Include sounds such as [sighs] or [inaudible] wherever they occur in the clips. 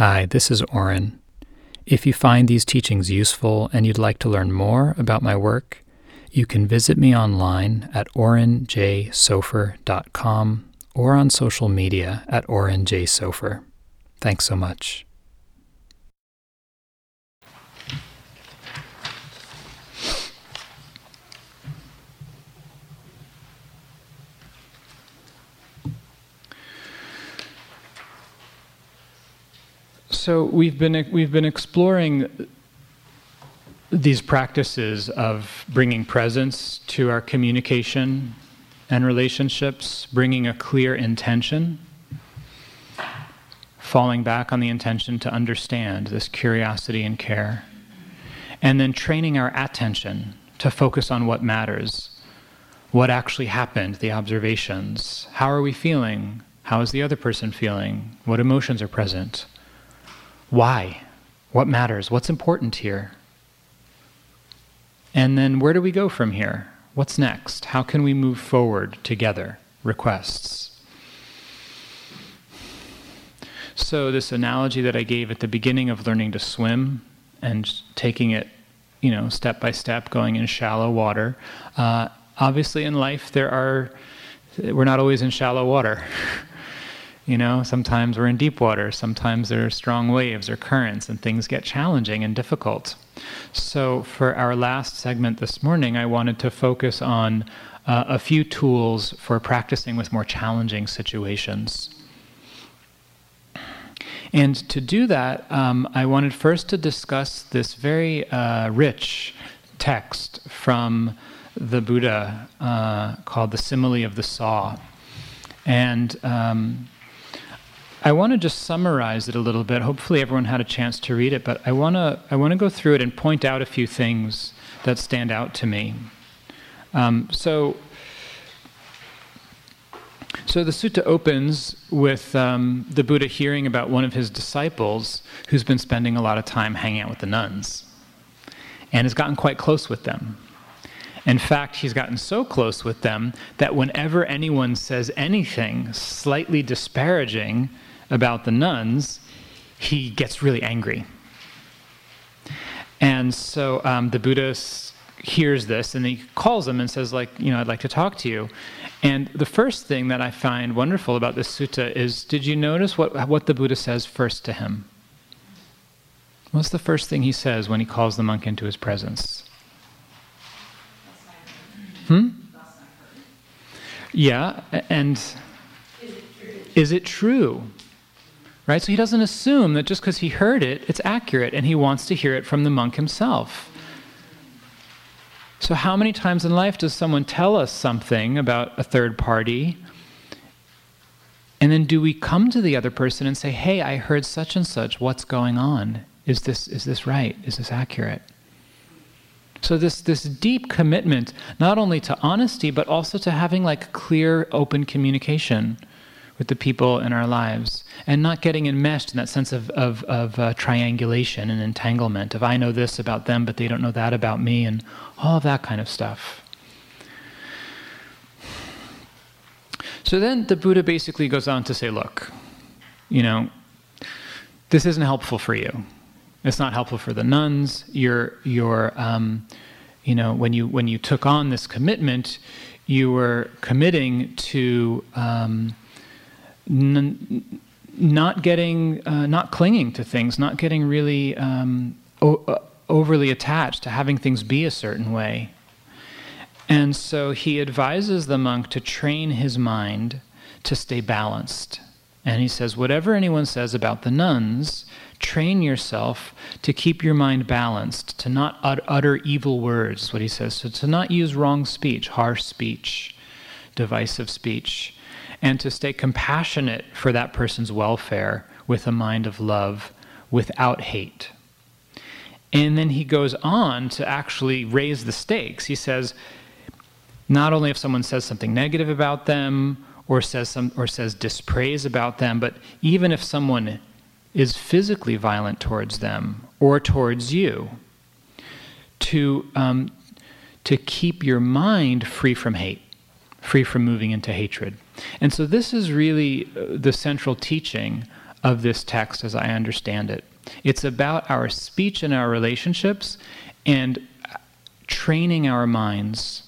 Hi, this is Oren. If you find these teachings useful and you'd like to learn more about my work, you can visit me online at orenjsofer.com or on social media at orenjsofer. Thanks so much. So we've been we've been exploring these practices of bringing presence to our communication and relationships, bringing a clear intention, falling back on the intention to understand this curiosity and care, and then training our attention to focus on what matters, what actually happened, the observations, how are we feeling, how is the other person feeling, what emotions are present. Why? What matters? What's important here? And then where do we go from here? What's next? How can we move forward together? Requests. So, this analogy that I gave at the beginning of learning to swim and taking it, you know, step by step, going in shallow water. Uh, obviously, in life, there are, we're not always in shallow water. [laughs] You know, sometimes we're in deep water, sometimes there are strong waves or currents, and things get challenging and difficult. So, for our last segment this morning, I wanted to focus on uh, a few tools for practicing with more challenging situations. And to do that, um, I wanted first to discuss this very uh, rich text from the Buddha uh, called the Simile of the Saw. And um, I want to just summarize it a little bit. Hopefully, everyone had a chance to read it, but I want to I want to go through it and point out a few things that stand out to me. Um, so, so the sutta opens with um, the Buddha hearing about one of his disciples who's been spending a lot of time hanging out with the nuns, and has gotten quite close with them. In fact, he's gotten so close with them that whenever anyone says anything slightly disparaging about the nuns, he gets really angry. And so um, the Buddha hears this and he calls him and says, like, you know, I'd like to talk to you. And the first thing that I find wonderful about this sutta is did you notice what, what the Buddha says first to him? What's the first thing he says when he calls the monk into his presence? Hmm? Yeah, and is it true? Right? So he doesn't assume that just because he heard it, it's accurate, and he wants to hear it from the monk himself. So, how many times in life does someone tell us something about a third party? And then do we come to the other person and say, hey, I heard such and such, what's going on? Is this, is this right? Is this accurate? So this this deep commitment not only to honesty but also to having like clear open communication with the people in our lives and not getting enmeshed in that sense of, of, of uh, triangulation and entanglement of I know this about them, but they don't know that about me, and all of that kind of stuff. So then the Buddha basically goes on to say, look, you know, this isn't helpful for you. It's not helpful for the nuns. You're, you're um, you know, when you, when you took on this commitment, you were committing to um, n- not getting, uh, not clinging to things, not getting really um, o- uh, overly attached to having things be a certain way. And so he advises the monk to train his mind to stay balanced. And he says, whatever anyone says about the nuns, train yourself to keep your mind balanced, to not utter evil words, what he says. So to not use wrong speech, harsh speech, divisive speech and to stay compassionate for that person's welfare with a mind of love without hate. And then he goes on to actually raise the stakes. He says, not only if someone says something negative about them or says some or says dispraise about them, but even if someone is physically violent towards them or towards you, to um, to keep your mind free from hate, free from moving into hatred. And so, this is really uh, the central teaching of this text as I understand it. It's about our speech and our relationships and training our minds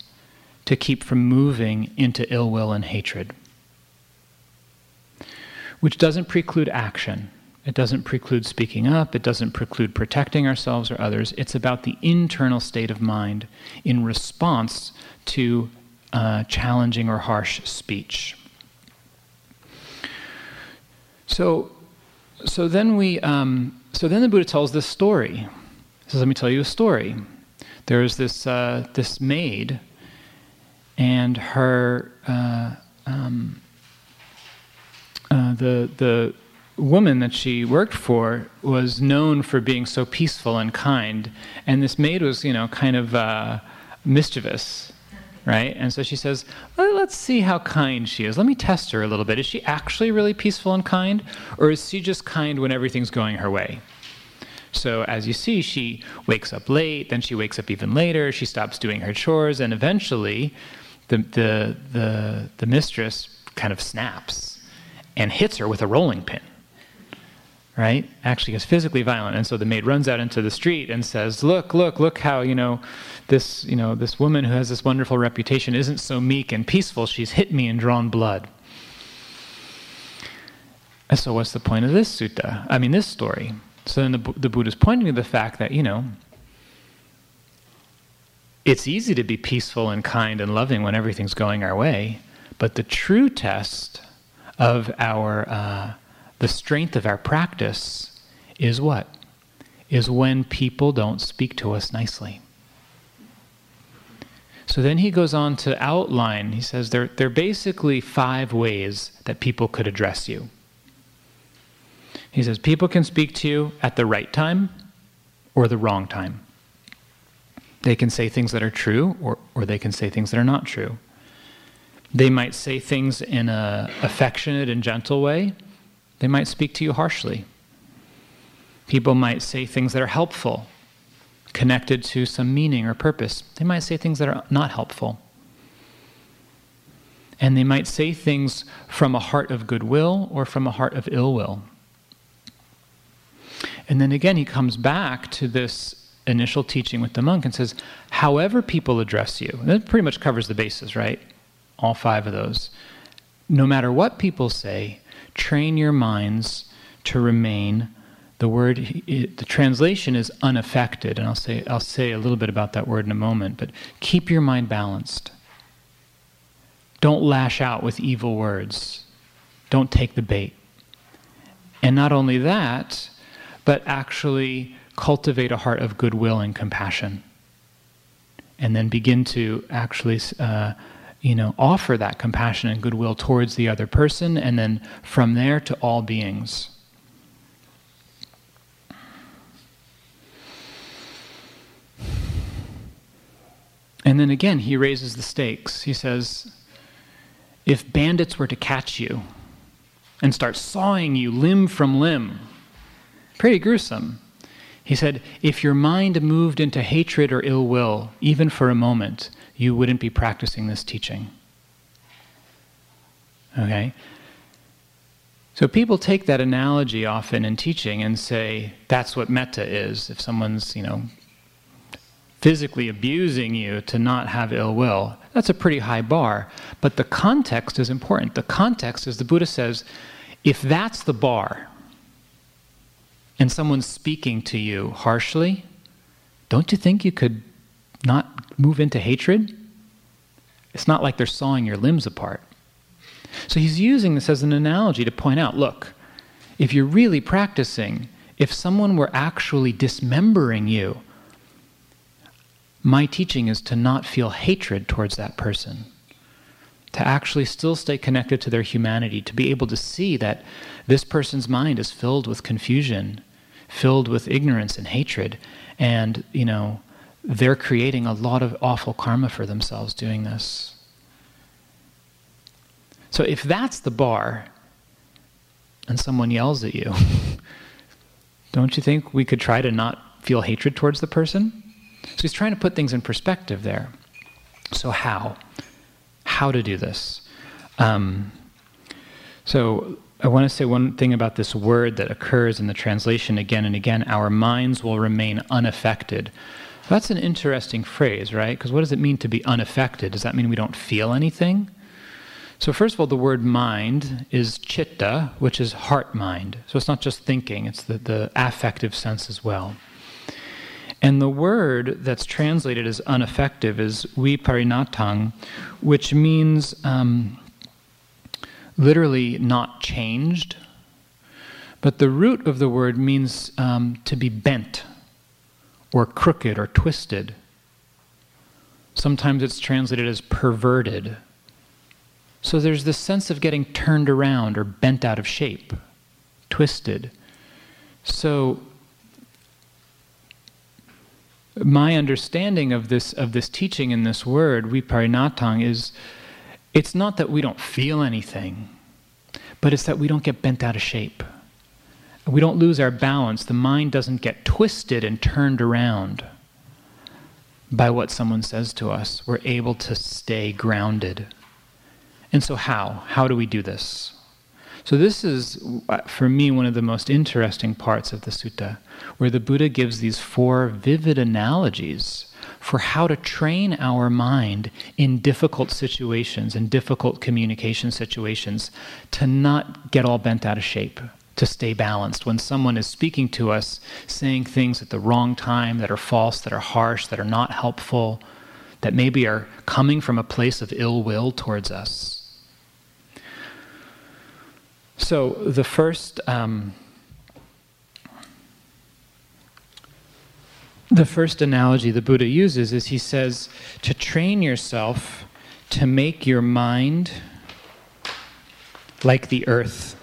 to keep from moving into ill will and hatred, which doesn't preclude action. It doesn't preclude speaking up. It doesn't preclude protecting ourselves or others. It's about the internal state of mind in response to uh, challenging or harsh speech. So, so then we, um, so then the Buddha tells this story. He says, "Let me tell you a story. There's this uh, this maid, and her uh, um, uh, the the woman that she worked for was known for being so peaceful and kind, and this maid was, you know, kind of uh, mischievous, right? And so she says, "Let's see how kind she is. Let me test her a little bit. Is she actually really peaceful and kind, or is she just kind when everything's going her way?" So as you see, she wakes up late, then she wakes up even later. She stops doing her chores, and eventually, the the the, the mistress kind of snaps and hits her with a rolling pin right? Actually gets physically violent. And so the maid runs out into the street and says, Look, look, look how, you know, this, you know, this woman who has this wonderful reputation isn't so meek and peaceful. She's hit me and drawn blood. And so what's the point of this sutta? I mean, this story. So then the, the Buddha's pointing to the fact that, you know, it's easy to be peaceful and kind and loving when everything's going our way, but the true test of our uh, the strength of our practice is what? Is when people don't speak to us nicely. So then he goes on to outline, he says there, there are basically five ways that people could address you. He says people can speak to you at the right time or the wrong time. They can say things that are true or, or they can say things that are not true. They might say things in an affectionate and gentle way, they might speak to you harshly. People might say things that are helpful, connected to some meaning or purpose. They might say things that are not helpful. And they might say things from a heart of goodwill or from a heart of ill will. And then again, he comes back to this initial teaching with the monk and says, however people address you, that pretty much covers the bases, right? All five of those. No matter what people say, train your minds to remain the word it, the translation is unaffected and I'll say I'll say a little bit about that word in a moment but keep your mind balanced. Don't lash out with evil words. Don't take the bait. And not only that but actually cultivate a heart of goodwill and compassion. And then begin to actually uh, you know, offer that compassion and goodwill towards the other person, and then from there to all beings. And then again, he raises the stakes. He says, if bandits were to catch you and start sawing you limb from limb, pretty gruesome. He said, if your mind moved into hatred or ill will, even for a moment, you wouldn't be practicing this teaching. Okay? So people take that analogy often in teaching and say that's what metta is. If someone's, you know, physically abusing you to not have ill will, that's a pretty high bar. But the context is important. The context is the Buddha says, if that's the bar, and someone's speaking to you harshly, don't you think you could not move into hatred? It's not like they're sawing your limbs apart. So he's using this as an analogy to point out look, if you're really practicing, if someone were actually dismembering you, my teaching is to not feel hatred towards that person, to actually still stay connected to their humanity, to be able to see that this person's mind is filled with confusion, filled with ignorance and hatred, and, you know, they're creating a lot of awful karma for themselves doing this. So if that's the bar, and someone yells at you, [laughs] don't you think we could try to not feel hatred towards the person? So he's trying to put things in perspective there. So, how? How to do this? Um, so, I want to say one thing about this word that occurs in the translation again and again our minds will remain unaffected. That's an interesting phrase, right? Because what does it mean to be unaffected? Does that mean we don't feel anything? So, first of all, the word mind is chitta, which is heart mind. So, it's not just thinking, it's the, the affective sense as well. And the word that's translated as ineffective is viparinatang, which means um, literally not changed. But the root of the word means um, to be bent or crooked or twisted. Sometimes it's translated as perverted. So there's this sense of getting turned around or bent out of shape, twisted. So my understanding of this of this teaching in this word, viparinatang, is it's not that we don't feel anything, but it's that we don't get bent out of shape. We don't lose our balance. The mind doesn't get twisted and turned around by what someone says to us. We're able to stay grounded. And so, how? How do we do this? So, this is, uh, for me, one of the most interesting parts of the sutta, where the Buddha gives these four vivid analogies for how to train our mind in difficult situations and difficult communication situations to not get all bent out of shape, to stay balanced. When someone is speaking to us, saying things at the wrong time that are false, that are harsh, that are not helpful, that maybe are coming from a place of ill will towards us. So the first. Um, the first analogy the Buddha uses is he says to train yourself to make your mind like the earth.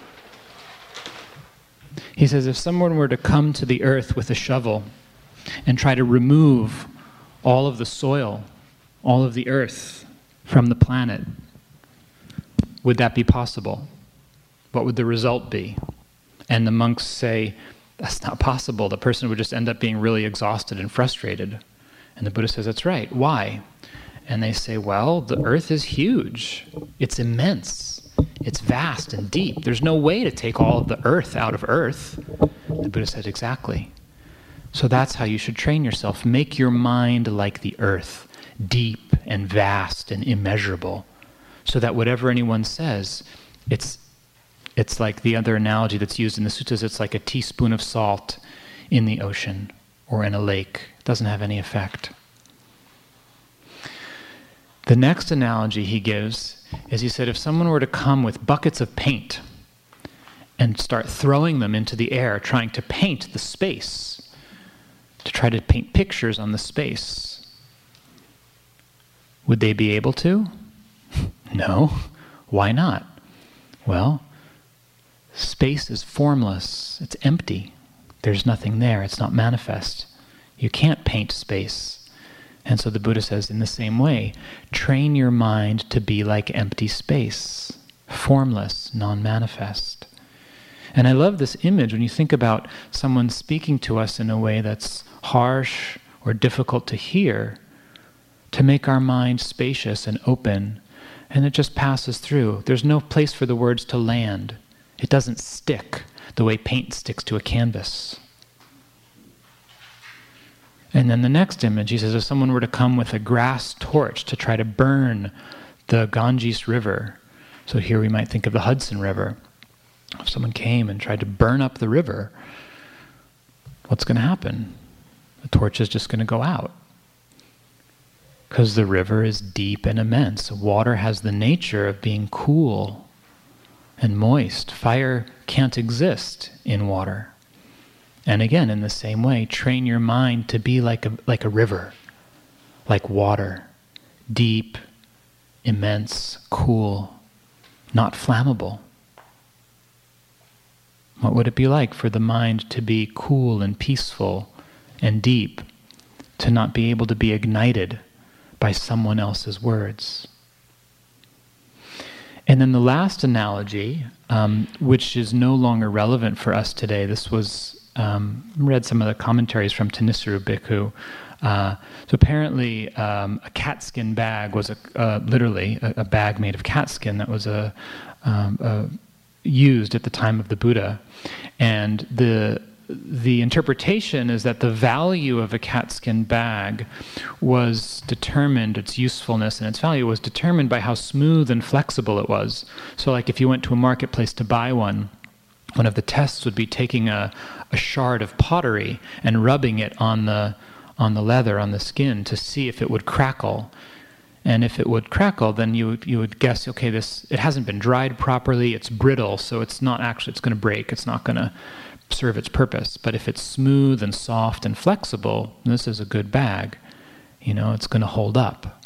He says if someone were to come to the earth with a shovel and try to remove all of the soil, all of the earth from the planet, would that be possible? What would the result be? And the monks say, that's not possible. The person would just end up being really exhausted and frustrated. And the Buddha says, That's right. Why? And they say, Well, the earth is huge, it's immense, it's vast and deep. There's no way to take all of the earth out of earth. The Buddha said, Exactly. So that's how you should train yourself. Make your mind like the earth, deep and vast and immeasurable, so that whatever anyone says, it's it's like the other analogy that's used in the suttas it's like a teaspoon of salt in the ocean or in a lake. It doesn't have any effect. The next analogy he gives is he said if someone were to come with buckets of paint and start throwing them into the air, trying to paint the space, to try to paint pictures on the space, would they be able to? [laughs] no. Why not? Well, Space is formless, it's empty. There's nothing there, it's not manifest. You can't paint space. And so the Buddha says, in the same way, train your mind to be like empty space, formless, non manifest. And I love this image when you think about someone speaking to us in a way that's harsh or difficult to hear, to make our mind spacious and open, and it just passes through. There's no place for the words to land. It doesn't stick the way paint sticks to a canvas. And then the next image, he says, if someone were to come with a grass torch to try to burn the Ganges River, so here we might think of the Hudson River. If someone came and tried to burn up the river, what's going to happen? The torch is just going to go out. Because the river is deep and immense. Water has the nature of being cool and moist. Fire can't exist in water. And again, in the same way, train your mind to be like a, like a river, like water, deep, immense, cool, not flammable. What would it be like for the mind to be cool and peaceful and deep, to not be able to be ignited by someone else's words? And then the last analogy, um, which is no longer relevant for us today, this was, um, read some of the commentaries from Thanissaro Bhikkhu. Uh, so apparently, um, a catskin bag was a, uh, literally a, a, bag made of catskin that was a, um, a, used at the time of the Buddha. And the the interpretation is that the value of a catskin bag was determined, its usefulness and its value was determined by how smooth and flexible it was. So, like if you went to a marketplace to buy one, one of the tests would be taking a, a shard of pottery and rubbing it on the, on the leather, on the skin, to see if it would crackle. And if it would crackle, then you you would guess, okay, this it hasn't been dried properly. It's brittle, so it's not actually it's going to break. It's not going to serve its purpose. But if it's smooth and soft and flexible, this is a good bag. You know, it's going to hold up.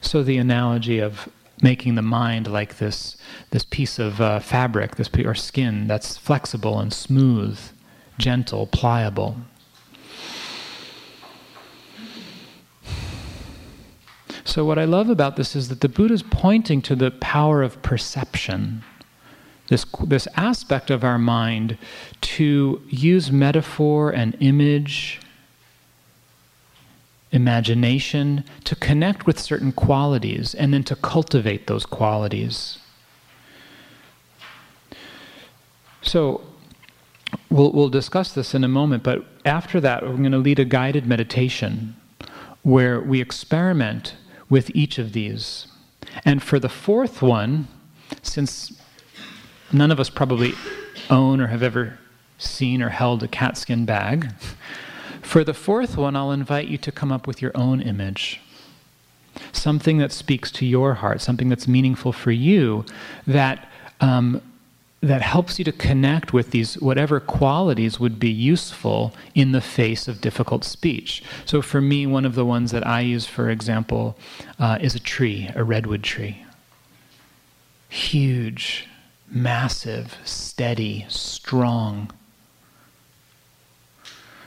So the analogy of making the mind like this this piece of uh, fabric, this or skin that's flexible and smooth, gentle, pliable, So, what I love about this is that the Buddha is pointing to the power of perception, this, this aspect of our mind to use metaphor and image, imagination, to connect with certain qualities and then to cultivate those qualities. So, we'll, we'll discuss this in a moment, but after that, we're going to lead a guided meditation where we experiment with each of these. And for the fourth one, since none of us probably own or have ever seen or held a catskin bag, for the fourth one, I'll invite you to come up with your own image. Something that speaks to your heart, something that's meaningful for you, that um, that helps you to connect with these whatever qualities would be useful in the face of difficult speech. So for me, one of the ones that I use, for example, uh, is a tree, a redwood tree. Huge, massive, steady, strong.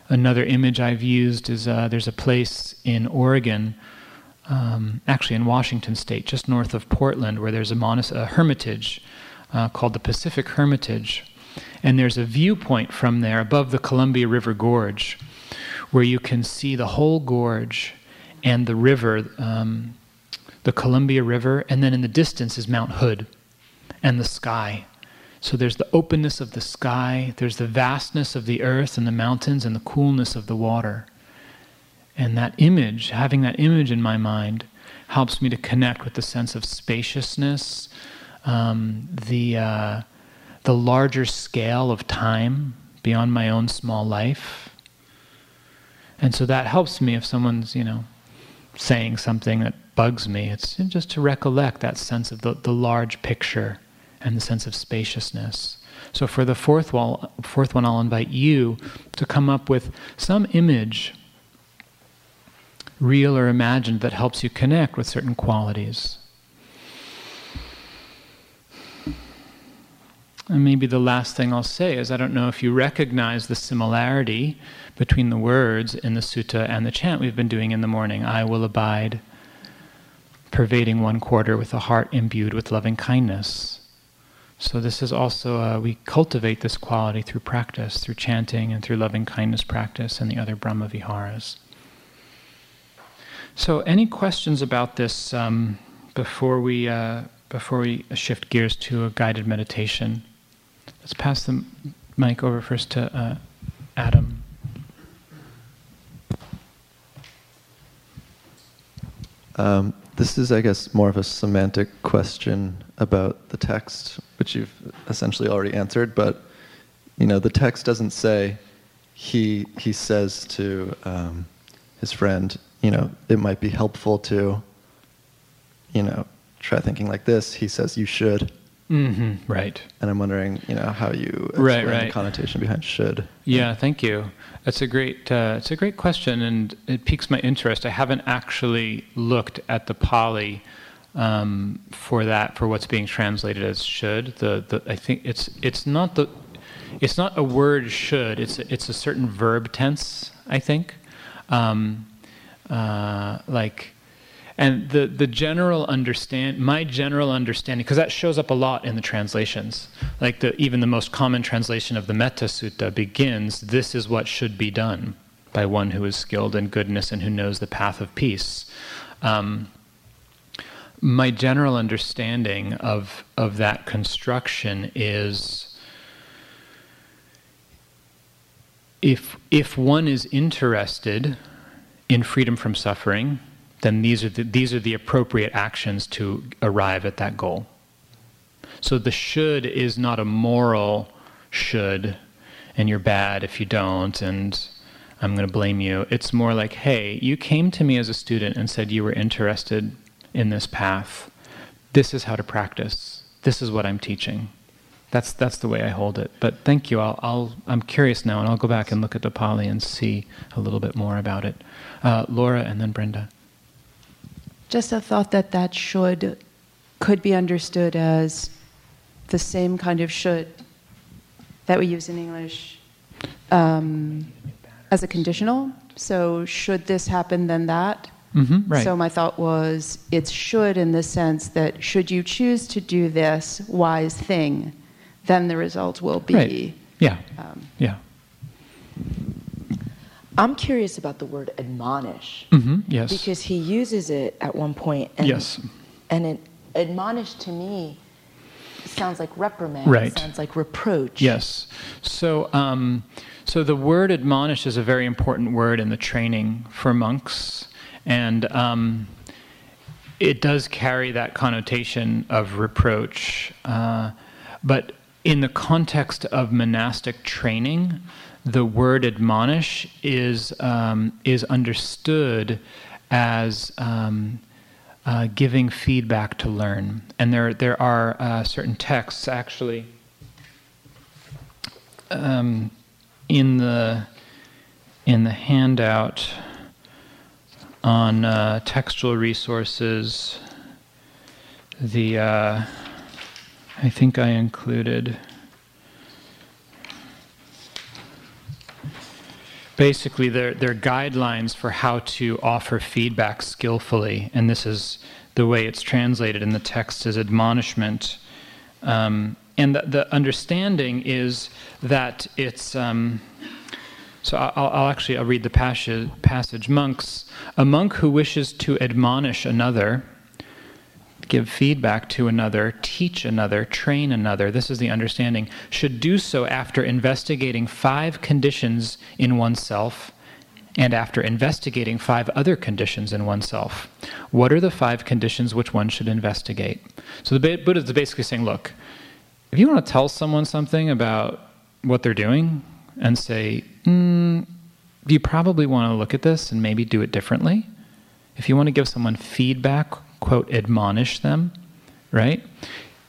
Another image I've used is uh, there's a place in Oregon, um, actually in Washington State, just north of Portland, where there's a, monas- a hermitage uh, called the Pacific Hermitage. And there's a viewpoint from there above the Columbia River Gorge where you can see the whole gorge and the river, um, the Columbia River, and then in the distance is Mount Hood and the sky. So there's the openness of the sky, there's the vastness of the earth and the mountains, and the coolness of the water. And that image, having that image in my mind, helps me to connect with the sense of spaciousness, um, the uh, the larger scale of time beyond my own small life. And so that helps me if someone's, you know, saying something that bugs me. It's just to recollect that sense of the, the large picture and the sense of spaciousness. So for the fourth one, fourth one, I'll invite you to come up with some image, real or imagined, that helps you connect with certain qualities. And maybe the last thing I'll say is I don't know if you recognize the similarity between the words in the sutta and the chant we've been doing in the morning I will abide, pervading one quarter with a heart imbued with loving kindness. So, this is also, uh, we cultivate this quality through practice, through chanting and through loving kindness practice and the other Brahma Viharas. So, any questions about this um, before, we, uh, before we shift gears to a guided meditation? Let's pass the mic over first to uh, Adam. Um, this is, I guess, more of a semantic question about the text, which you've essentially already answered. But you know, the text doesn't say he he says to um, his friend, you know, it might be helpful to, you know, try thinking like this. He says you should. Mm-hmm, right. And I'm wondering, you know, how you right, right. the connotation behind should. Yeah, thank you. That's a great. Uh, it's a great question, and it piques my interest. I haven't actually looked at the Pali um, for that for what's being translated as should. The, the I think it's it's not the it's not a word should. It's a, it's a certain verb tense. I think, um, uh, like and the, the general understand, my general understanding, because that shows up a lot in the translations. Like the, even the most common translation of the Metta Sutta begins, "This is what should be done by one who is skilled in goodness and who knows the path of peace." Um, my general understanding of of that construction is if if one is interested in freedom from suffering, then these are the, these are the appropriate actions to arrive at that goal. So the should is not a moral should, and you're bad if you don't, and I'm going to blame you. It's more like, hey, you came to me as a student and said you were interested in this path. This is how to practice. This is what I'm teaching. That's that's the way I hold it. But thank you. I'll, I'll I'm curious now, and I'll go back and look at the Pali and see a little bit more about it. Uh, Laura, and then Brenda. Just a thought that that should could be understood as the same kind of should that we use in English um, as a conditional. So should this happen, then that. Mm-hmm, right. So my thought was it should in the sense that should you choose to do this wise thing, then the result will be. Right. Yeah. Um, yeah. I'm curious about the word admonish. Mm-hmm, yes. Because he uses it at one point, And, yes. And it, admonish to me sounds like reprimand. Right. sounds like reproach. Yes. So, um, so the word admonish is a very important word in the training for monks, and um, it does carry that connotation of reproach. Uh, but in the context of monastic training, the word admonish is um, is understood as um, uh, giving feedback to learn, and there there are uh, certain texts actually um, in the in the handout on uh, textual resources. The uh, I think I included. Basically they're, they're guidelines for how to offer feedback skillfully and this is the way it's translated in the text as admonishment. Um, and the, the, understanding is that it's um, so I'll, I'll, actually i'll read the passage, passage. Monks a monk who wishes to admonish another give feedback to another, teach another, train another, this is the understanding, should do so after investigating five conditions in oneself and after investigating five other conditions in oneself. What are the five conditions which one should investigate? So the Buddha is basically saying, look, if you want to tell someone something about what they're doing and say, mm, you probably want to look at this and maybe do it differently. If you want to give someone feedback quote, admonish them, right?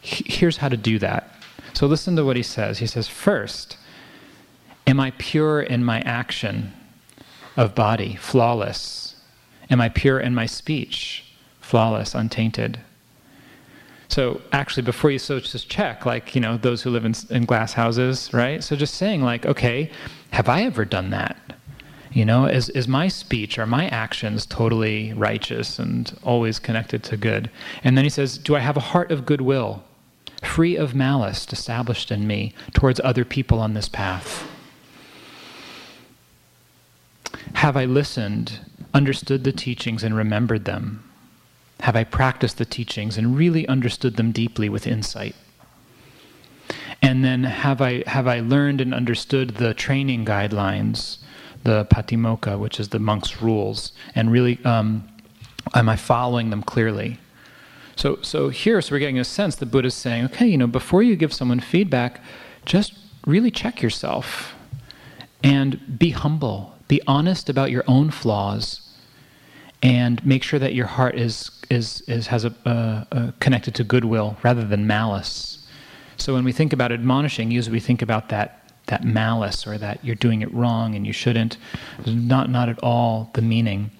Here's how to do that. So listen to what he says. He says, First, am I pure in my action of body, flawless? Am I pure in my speech, flawless, untainted? So actually, before you so just check, like you know, those who live in, in glass houses, right? So just saying, like, okay, have I ever done that? You know, is, is my speech, are my actions totally righteous and always connected to good? And then he says, Do I have a heart of goodwill, free of malice, established in me towards other people on this path? Have I listened, understood the teachings, and remembered them? Have I practiced the teachings and really understood them deeply with insight? And then have I, have I learned and understood the training guidelines? The patimokkha, which is the monk's rules, and really, um, am I following them clearly? So, so here, so we're getting a sense that Buddha's saying, okay, you know, before you give someone feedback, just really check yourself and be humble, be honest about your own flaws, and make sure that your heart is is, is has a, uh, uh, connected to goodwill rather than malice. So when we think about admonishing, usually we think about that that malice or that you're doing it wrong and you shouldn't. Not, not at all the meaning.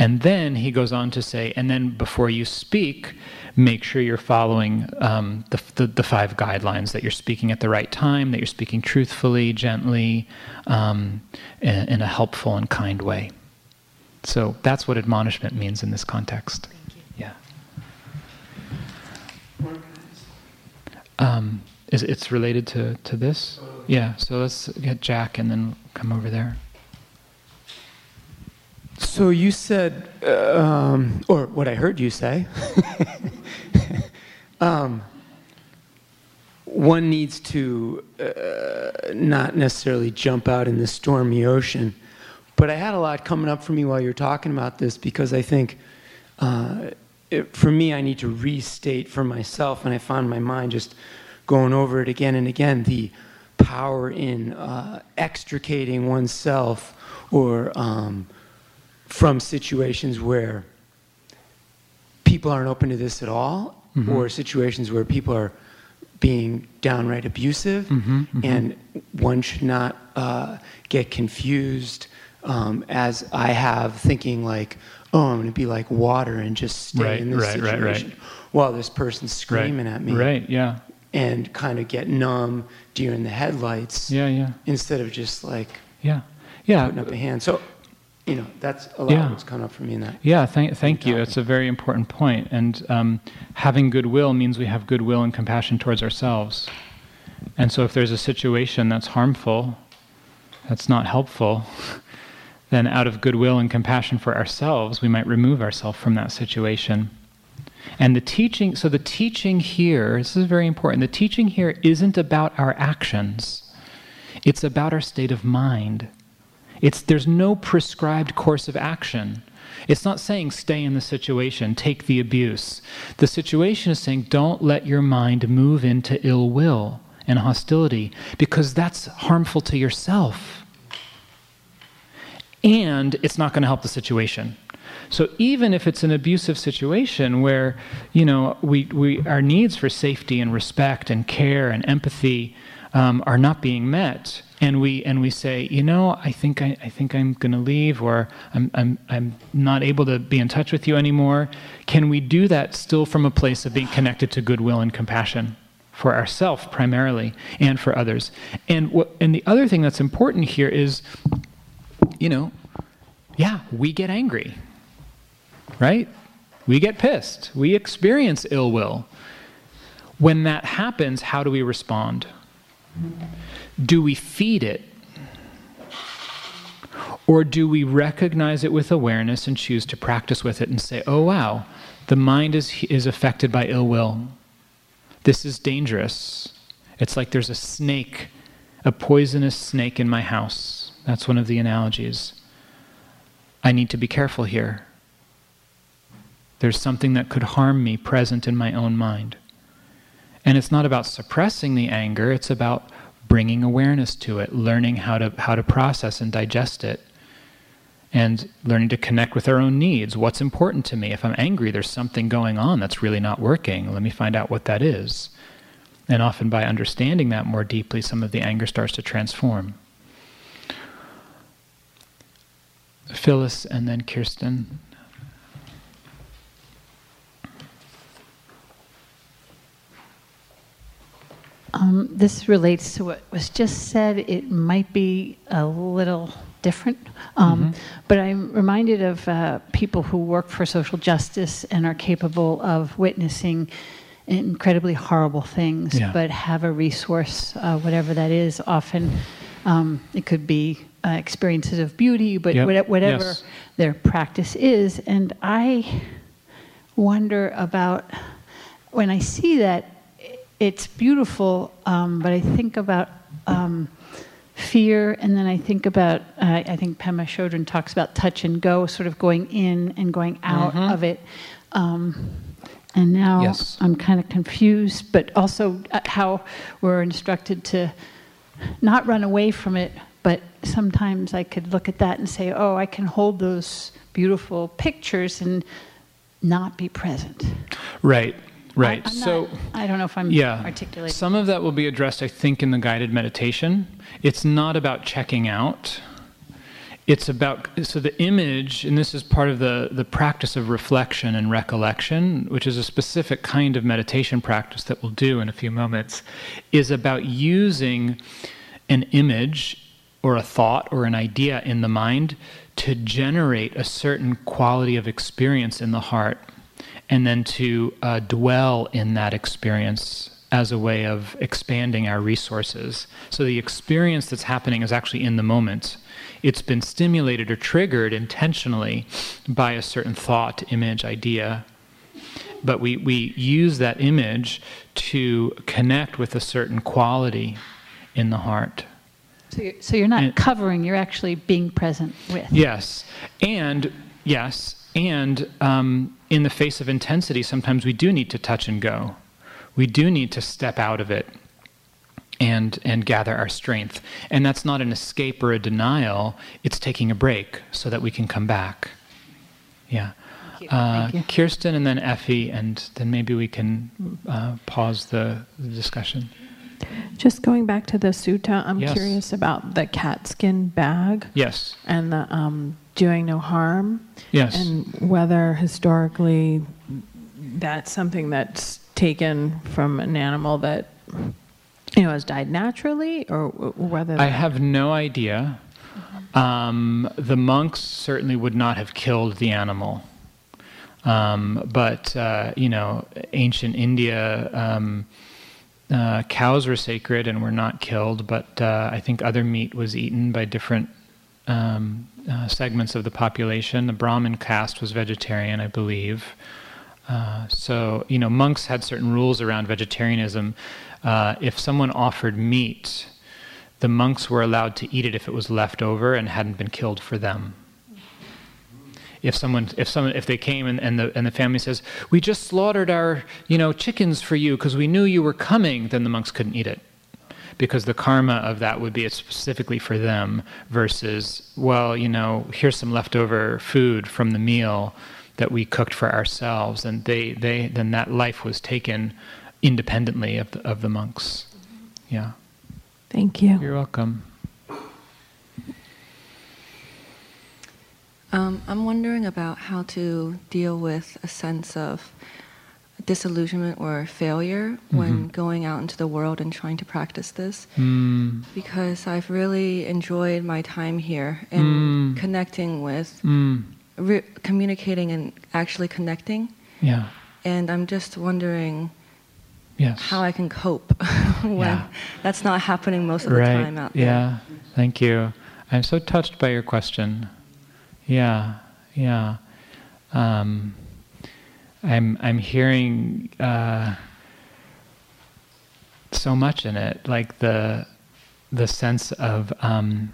And then he goes on to say, and then before you speak, make sure you're following um, the, the, the, five guidelines that you're speaking at the right time, that you're speaking truthfully, gently, um, in, in, a helpful and kind way. So that's what admonishment means in this context. Yeah. Um, is it's related to, to this? Yeah, so let's get Jack and then come over there. So you said, um, or what I heard you say, [laughs] um, one needs to uh, not necessarily jump out in the stormy ocean. But I had a lot coming up for me while you're talking about this because I think uh, it, for me, I need to restate for myself, and I found my mind just going over it again and again the power in uh, extricating oneself or um, from situations where people aren't open to this at all, mm-hmm. or situations where people are being downright abusive, mm-hmm, mm-hmm. and one should not uh, get confused um, as I have, thinking like, "Oh, I'm going to be like water and just stay right, in this right, situation right, right. while this person's screaming at me." Right. Yeah. And kind of get numb, deer in the headlights. Yeah, yeah. Instead of just like, yeah, yeah, putting up a hand. So you know, that's a lot yeah. of what's come up for me in that. Yeah, thank, thank you. It's a very important point. And um, having goodwill means we have goodwill and compassion towards ourselves. And so if there's a situation that's harmful, that's not helpful, [laughs] then out of goodwill and compassion for ourselves, we might remove ourselves from that situation. And the teaching, so the teaching here, this is very important, the teaching here isn't about our actions, it's about our state of mind. It's, there's no prescribed course of action. It's not saying stay in the situation, take the abuse. The situation is saying don't let your mind move into ill will and hostility because that's harmful to yourself. And it's not going to help the situation. So even if it's an abusive situation where, you know, we, we, our needs for safety and respect and care and empathy um, are not being met, and we and we say, you know, I think I, I think I'm going to leave, or I'm I'm I'm not able to be in touch with you anymore. Can we do that still from a place of being connected to goodwill and compassion for ourselves primarily, and for others? And what and the other thing that's important here is, you know, yeah, we get angry, right? We get pissed. We experience ill will. When that happens, how do we respond? Do we feed it? Or do we recognize it with awareness and choose to practice with it and say, oh, wow, the mind is, is affected by ill will. This is dangerous. It's like there's a snake, a poisonous snake in my house. That's one of the analogies. I need to be careful here. There's something that could harm me present in my own mind. And it's not about suppressing the anger, it's about bringing awareness to it, learning how to, how to process and digest it, and learning to connect with our own needs. What's important to me? If I'm angry, there's something going on that's really not working. Let me find out what that is. And often by understanding that more deeply, some of the anger starts to transform. Phyllis and then Kirsten. Um, this relates to what was just said. It might be a little different, um, mm-hmm. but I'm reminded of uh, people who work for social justice and are capable of witnessing incredibly horrible things, yeah. but have a resource, uh, whatever that is. Often um, it could be uh, experiences of beauty, but yep. whatever yes. their practice is. And I wonder about when I see that it's beautiful, um, but I think about um, fear, and then I think about, uh, I think Pema Chodron talks about touch and go, sort of going in and going out mm-hmm. of it. Um, and now yes. I'm kind of confused, but also uh, how we're instructed to not run away from it, but sometimes I could look at that and say, oh, I can hold those beautiful pictures and not be present. Right. Right. I, so not, I don't know if I'm yeah, articulating. Some of that will be addressed, I think, in the guided meditation. It's not about checking out. It's about so the image, and this is part of the the practice of reflection and recollection, which is a specific kind of meditation practice that we'll do in a few moments, is about using an image or a thought or an idea in the mind to generate a certain quality of experience in the heart and then to uh, dwell in that experience as a way of expanding our resources. So the experience that's happening is actually in the moment. It's been stimulated or triggered intentionally by a certain thought, image, idea. But we, we use that image to connect with a certain quality in the heart. So you're, so you're not And- covering, you're actually being present with. Yes, and yes, and um, in the face of intensity, sometimes we do need to touch and go. We do need to step out of it and and gather our strength. And that's not an escape or a denial. It's taking a break so that we can come back. Yeah. Uh. Kirsten and then Effie, and then maybe we can uh, pause the, the discussion. Just going back to the sutta, I'm Yes. curious about the cat skin bag Yes. and the um, doing no harm, Yes. and whether historically that's something that's taken from an animal that you know has died naturally, or whether I have no idea. Um, the monks certainly would not have killed the animal. Um, but, uh, you know, ancient India, um, uh, cows were sacred and were not killed, but uh, I think other meat was eaten by different um, uh, segments of the population. The Brahmin caste was vegetarian, I believe. Uh, so, you know, monks had certain rules around vegetarianism. Uh, if someone offered meat, the monks were allowed to eat it if it was left over and hadn't been killed for them. If someone, if someone, if they came and, and the and the family says, "We just slaughtered our, you know, chickens for you because we knew you were coming," then the monks couldn't eat it. Because the karma of that would be it's specifically for them versus well you know here's some leftover food from the meal that we cooked for ourselves and they they then that life was taken independently of the, of the monks. Yeah. Thank you. you're welcome Um, I'm wondering about how to deal with a sense of disillusionment or failure when Mhm. going out into the world and trying to practice this. mm, Because I've really enjoyed my time here and Mm. connecting with, mm, re- communicating and actually connecting. yeah And I'm just wondering yes how I can cope [laughs] when Yeah. that's not happening most of the right time out there. yeah thank you i'm so touched by your question yeah yeah. Um, i'm i'm hearing uh, so much in it like the the sense of um,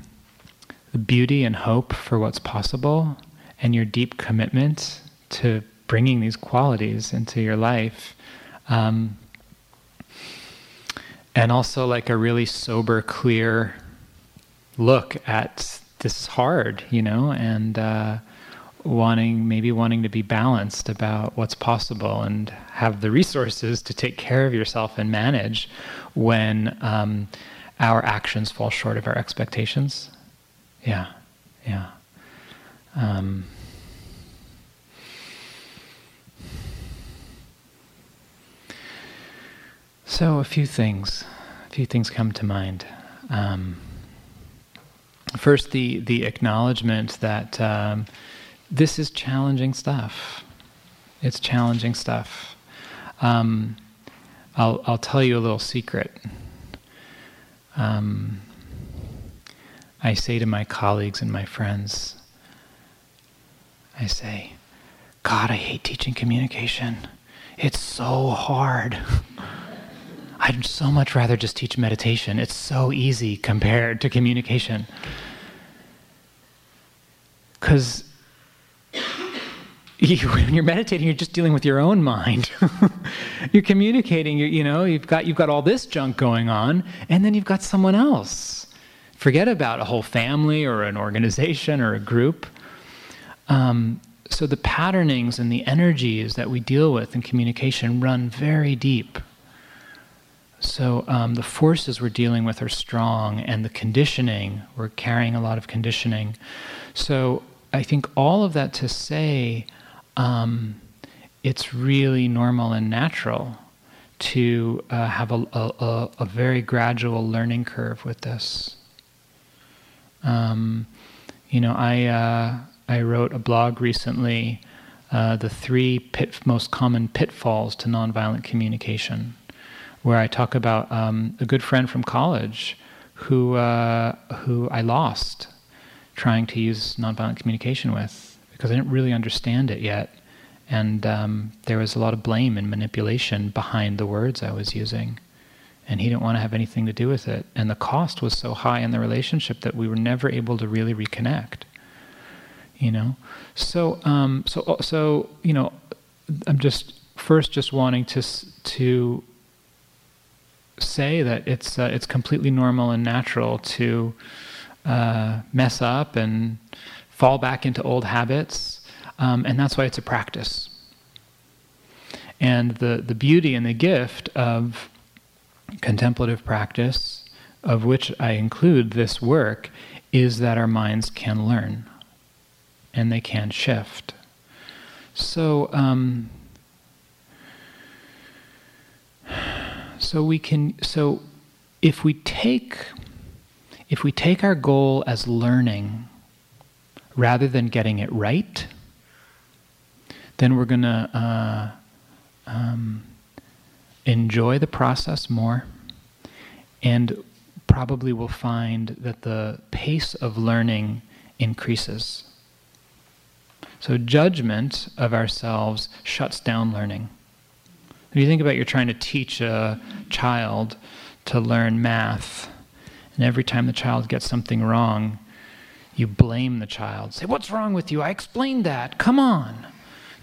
the beauty and hope for what's possible and your deep commitment to bringing these qualities into your life. Um, and also like a really sober, clear look at this is hard, you know, and uh, wanting maybe wanting to be balanced about what's possible and have the resources to take care of yourself and manage when um, our actions fall short of our expectations. Yeah, yeah. Um, So a few things, a few things come to mind. Um, first, the the acknowledgement that um, this is challenging stuff. It's challenging stuff. Um, I'll I'll tell you a little secret. Um, I say to my colleagues and my friends, I say, God, I hate teaching communication. It's so hard. [laughs] I'd so much rather just teach meditation. It's so easy compared to communication. Because [laughs] you, when you're meditating, you're just dealing with your own mind. [laughs] you're communicating. You, you know, you've got you've got all this junk going on, and then you've got someone else. Forget about a whole family or an organization or a group. Um, so the patternings and the energies that we deal with in communication run very deep. So um, the forces we're dealing with are strong, and the conditioning, we're carrying a lot of conditioning. So I think all of that to say, um, it's really normal and natural to uh, have a, a, a- very gradual learning curve with this. Um, you know, I uh, I wrote a blog recently, uh, the three pit, most common pitfalls to nonviolent communication, where I talk about um, a good friend from college who, uh, who I lost trying to use nonviolent communication with because I didn't really understand it yet. And um, there was a lot of blame and manipulation behind the words I was using. And he didn't want to have anything to do with it. And the cost was so high in the relationship that we were never able to really reconnect. You know? So, um, so, so you know, I'm just first just wanting to, to say that it's, uh, it's completely normal and natural to uh, mess up and fall back into old habits um, and that's why it's a practice. And the, the beauty and the gift of contemplative practice, of which I include this work, is that our minds can learn and they can shift. So, um, so we can. So, if we take, if we take our goal as learning, rather than getting it right, then we're going to uh, um, enjoy the process more and probably will find that the pace of learning increases. So, judgment of ourselves shuts down learning. If you think about you're trying to teach a child to learn math, and every time the child gets something wrong, you blame the child. Say, What's wrong with you? I explained that. Come on.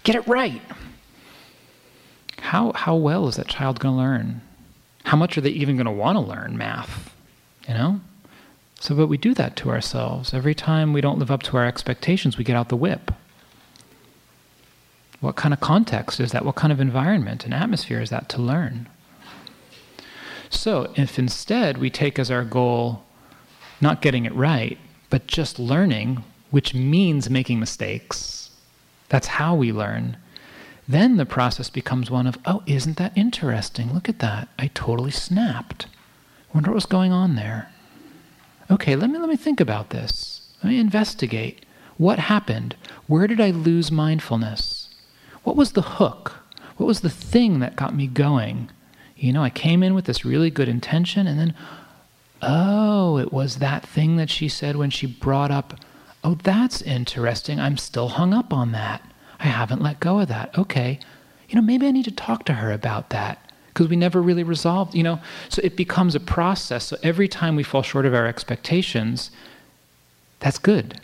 Get it right. How, how well is that child going to learn? How much are they even going to want to learn math? You know? So, but we do that to ourselves. Every time we don't live up to our expectations, we get out the whip. What kind of context is that? What kind of environment and atmosphere is that to learn? So, if instead we take as our goal not getting it right, but just learning, which means making mistakes, that's how we learn. Then the process becomes one of, oh, isn't that interesting? Look at that. I totally snapped. Wonder what was going on there. Okay, let me let me think about this. Let me investigate. What happened? Where did I lose mindfulness? What was the hook? What was the thing that got me going? You know, I came in with this really good intention and then oh, it was that thing that she said when she brought up Oh, that's interesting. I'm still hung up on that. I haven't let go of that. Okay. You know, maybe I need to talk to her about that because we never really resolved, you know. So it becomes a process. So every time we fall short of our expectations, that's good.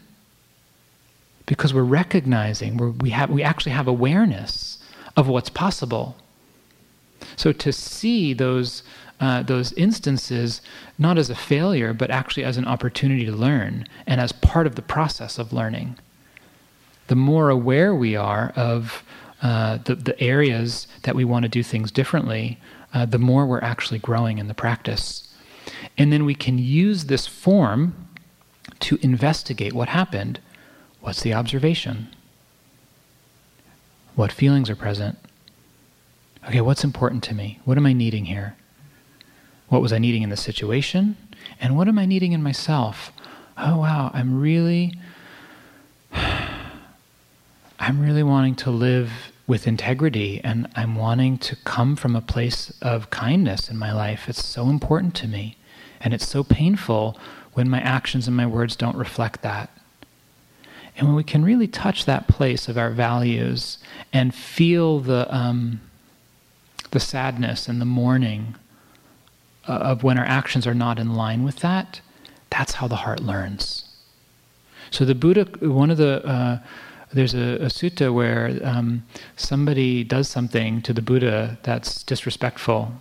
Because we're recognizing, we're, we, have, we actually have awareness of what's possible. So to see those uh, those instances not as a failure, but actually as an opportunity to learn and as part of the process of learning. The more aware we are of uh, the, the areas that we want to do things differently, uh, the more we're actually growing in the practice. And then we can use this form to investigate what happened. What's the observation? What feelings are present? Okay, what's important to me? What am I needing here? What was I needing in the situation? And what am I needing in myself? Oh, wow, I'm really, [sighs] I'm really wanting to live with integrity and I'm wanting to come from a place of kindness in my life. It's so important to me. And it's so painful when my actions and my words don't reflect that. And when we can really touch that place of our values and feel the, um, the sadness and the mourning uh, of when our actions are not in line with that, that's how the heart learns. So the Buddha, one of the, uh, there's a, a, sutta where um, somebody does something to the Buddha that's disrespectful,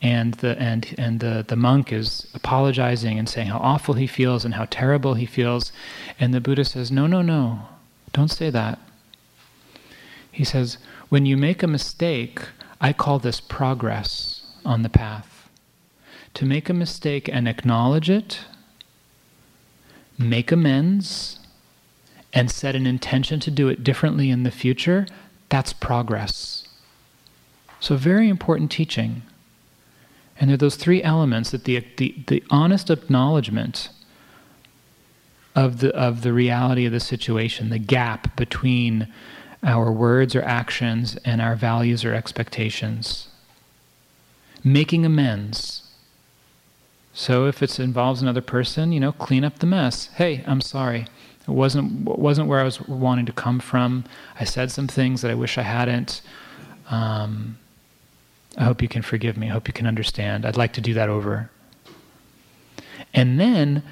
and the and and the the monk is apologizing and saying how awful he feels and how terrible he feels, and the Buddha says, no, no, no, don't say that. He says, when you make a mistake, I call this progress on the path to make a mistake and acknowledge it, make amends, and set an intention to do it differently in the future, that's progress. So, very important teaching. And there are those three elements that the, the, the honest acknowledgement of the, of the reality of the situation, the gap between our words or actions and our values or expectations making amends. So if it involves another person, you know, clean up the mess. Hey, I'm sorry. It wasn't wasn't where I was wanting to come from. I said some things that I wish I hadn't. Um, I hope you can forgive me. I hope you can understand. I'd like to do that over. And then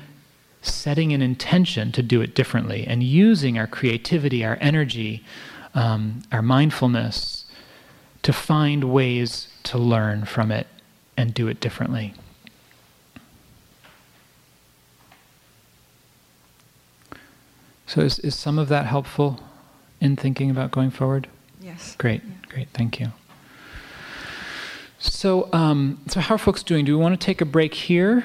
setting an intention to do it differently and using our creativity, our energy, um, our mindfulness to find ways to learn from it and do it differently. So, is, is some of that helpful in thinking about going forward? Yes. Great, great, thank you. So, um, so how are folks doing? Do we want to take a break here?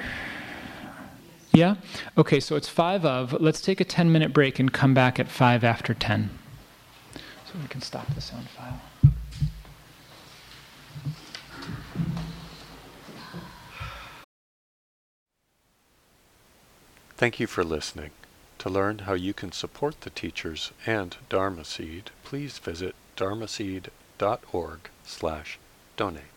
Yeah? Okay, so it's five of. Let's take a 10 minute break and come back at five after 10. So we can stop the sound file. Thank you for listening. To learn how you can support the teachers and Dharma Seed, please visit dharma dharmaseed.org slash donate.